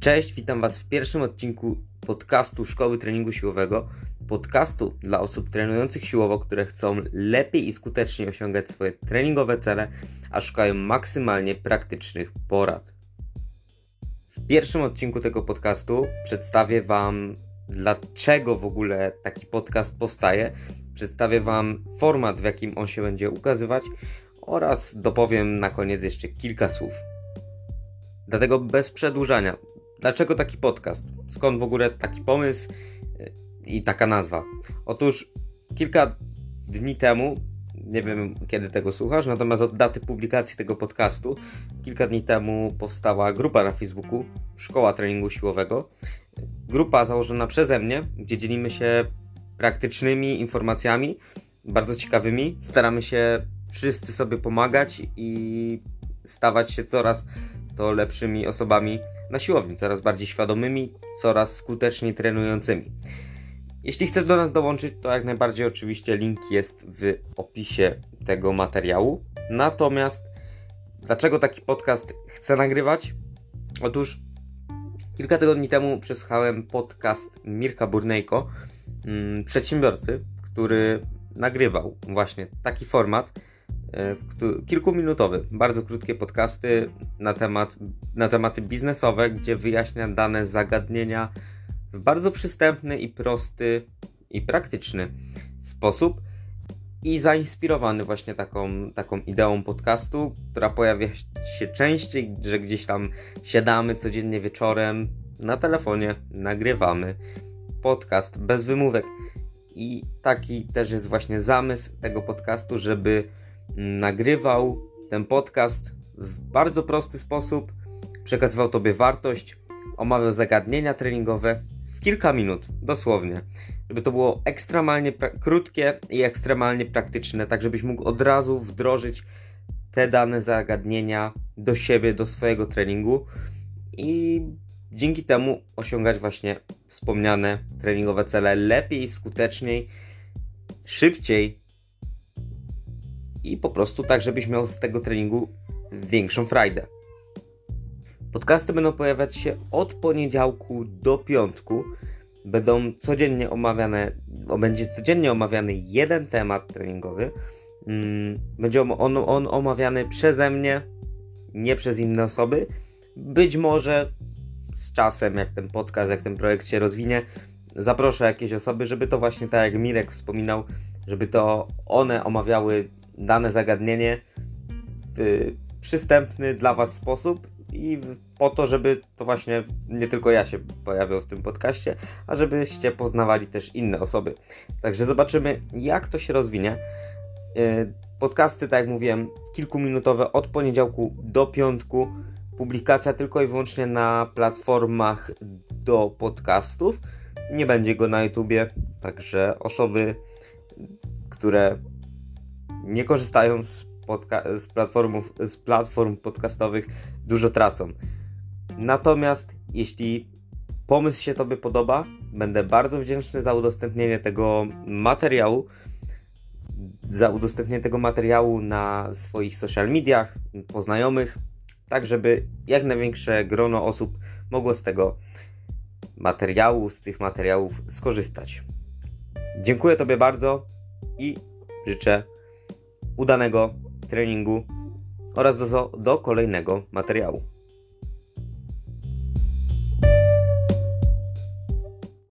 Cześć, witam Was w pierwszym odcinku podcastu Szkoły Treningu Siłowego. Podcastu dla osób trenujących siłowo, które chcą lepiej i skuteczniej osiągać swoje treningowe cele, a szukają maksymalnie praktycznych porad. W pierwszym odcinku tego podcastu przedstawię Wam, dlaczego w ogóle taki podcast powstaje. Przedstawię Wam format, w jakim on się będzie ukazywać oraz dopowiem na koniec jeszcze kilka słów. Dlatego bez przedłużania, dlaczego taki podcast? Skąd w ogóle taki pomysł y, i taka nazwa? Otóż kilka dni temu, nie wiem kiedy tego słuchasz, natomiast od daty publikacji tego podcastu, kilka dni temu powstała grupa na Facebooku Szkoła Treningu Siłowego. Grupa założona przeze mnie, gdzie dzielimy się praktycznymi informacjami, bardzo ciekawymi. Staramy się wszyscy sobie pomagać i stawać się coraz to lepszymi osobami na siłowni, coraz bardziej świadomymi, coraz skuteczniej trenującymi. Jeśli chcesz do nas dołączyć, to jak najbardziej oczywiście link jest w opisie tego materiału. Natomiast dlaczego taki podcast chcę nagrywać? Otóż kilka tygodni temu przesłuchałem podcast Mirka Burnejko, mm, przedsiębiorcy, który nagrywał właśnie taki format, kilkuminutowy, bardzo krótkie podcasty na, temat, na tematy biznesowe, gdzie wyjaśnia dane zagadnienia w bardzo przystępny i prosty i praktyczny sposób i zainspirowany właśnie taką, taką ideą podcastu, która pojawia się częściej, że gdzieś tam siadamy codziennie wieczorem na telefonie, nagrywamy podcast bez wymówek. I taki też jest właśnie zamysł tego podcastu, żeby nagrywał ten podcast w bardzo prosty sposób, przekazywał Tobie wartość, omawiał zagadnienia treningowe w kilka minut, dosłownie. Żeby to było ekstremalnie krótkie i ekstremalnie praktyczne, tak żebyś mógł od razu wdrożyć te dane zagadnienia do siebie, do swojego treningu i dzięki temu osiągać właśnie wspomniane treningowe cele lepiej, skuteczniej, szybciej i po prostu tak, żebyś miał z tego treningu większą frajdę. Podcasty będą pojawiać się od poniedziałku do piątku. Będą codziennie omawiane, będzie codziennie omawiany jeden temat treningowy. Mm, będzie on, on omawiany przeze mnie, nie przez inne osoby. Być może z czasem, jak ten podcast, jak ten projekt się rozwinie, zaproszę jakieś osoby, żeby to właśnie tak jak Mirek wspominał, żeby to one omawiały dane zagadnienie w przystępny dla Was sposób i po to, żeby to właśnie nie tylko ja się pojawiał w tym podcaście, a żebyście poznawali też inne osoby. Także zobaczymy, jak to się rozwinie. Y, podcasty, tak jak mówiłem, kilkuminutowe od poniedziałku do piątku. Publikacja tylko i wyłącznie na platformach do podcastów. Nie będzie go na YouTubie, także osoby, które nie korzystają z, z, platformów, z platform podcastowych, dużo tracą. Natomiast jeśli pomysł się Tobie podoba, będę bardzo wdzięczny za udostępnienie tego materiału. Za udostępnienie tego materiału na swoich social mediach, poznajomych, tak żeby jak największe grono osób mogło z tego materiału, z tych materiałów skorzystać. Dziękuję Tobie bardzo i życzę udanego treningu oraz do, do kolejnego materiału.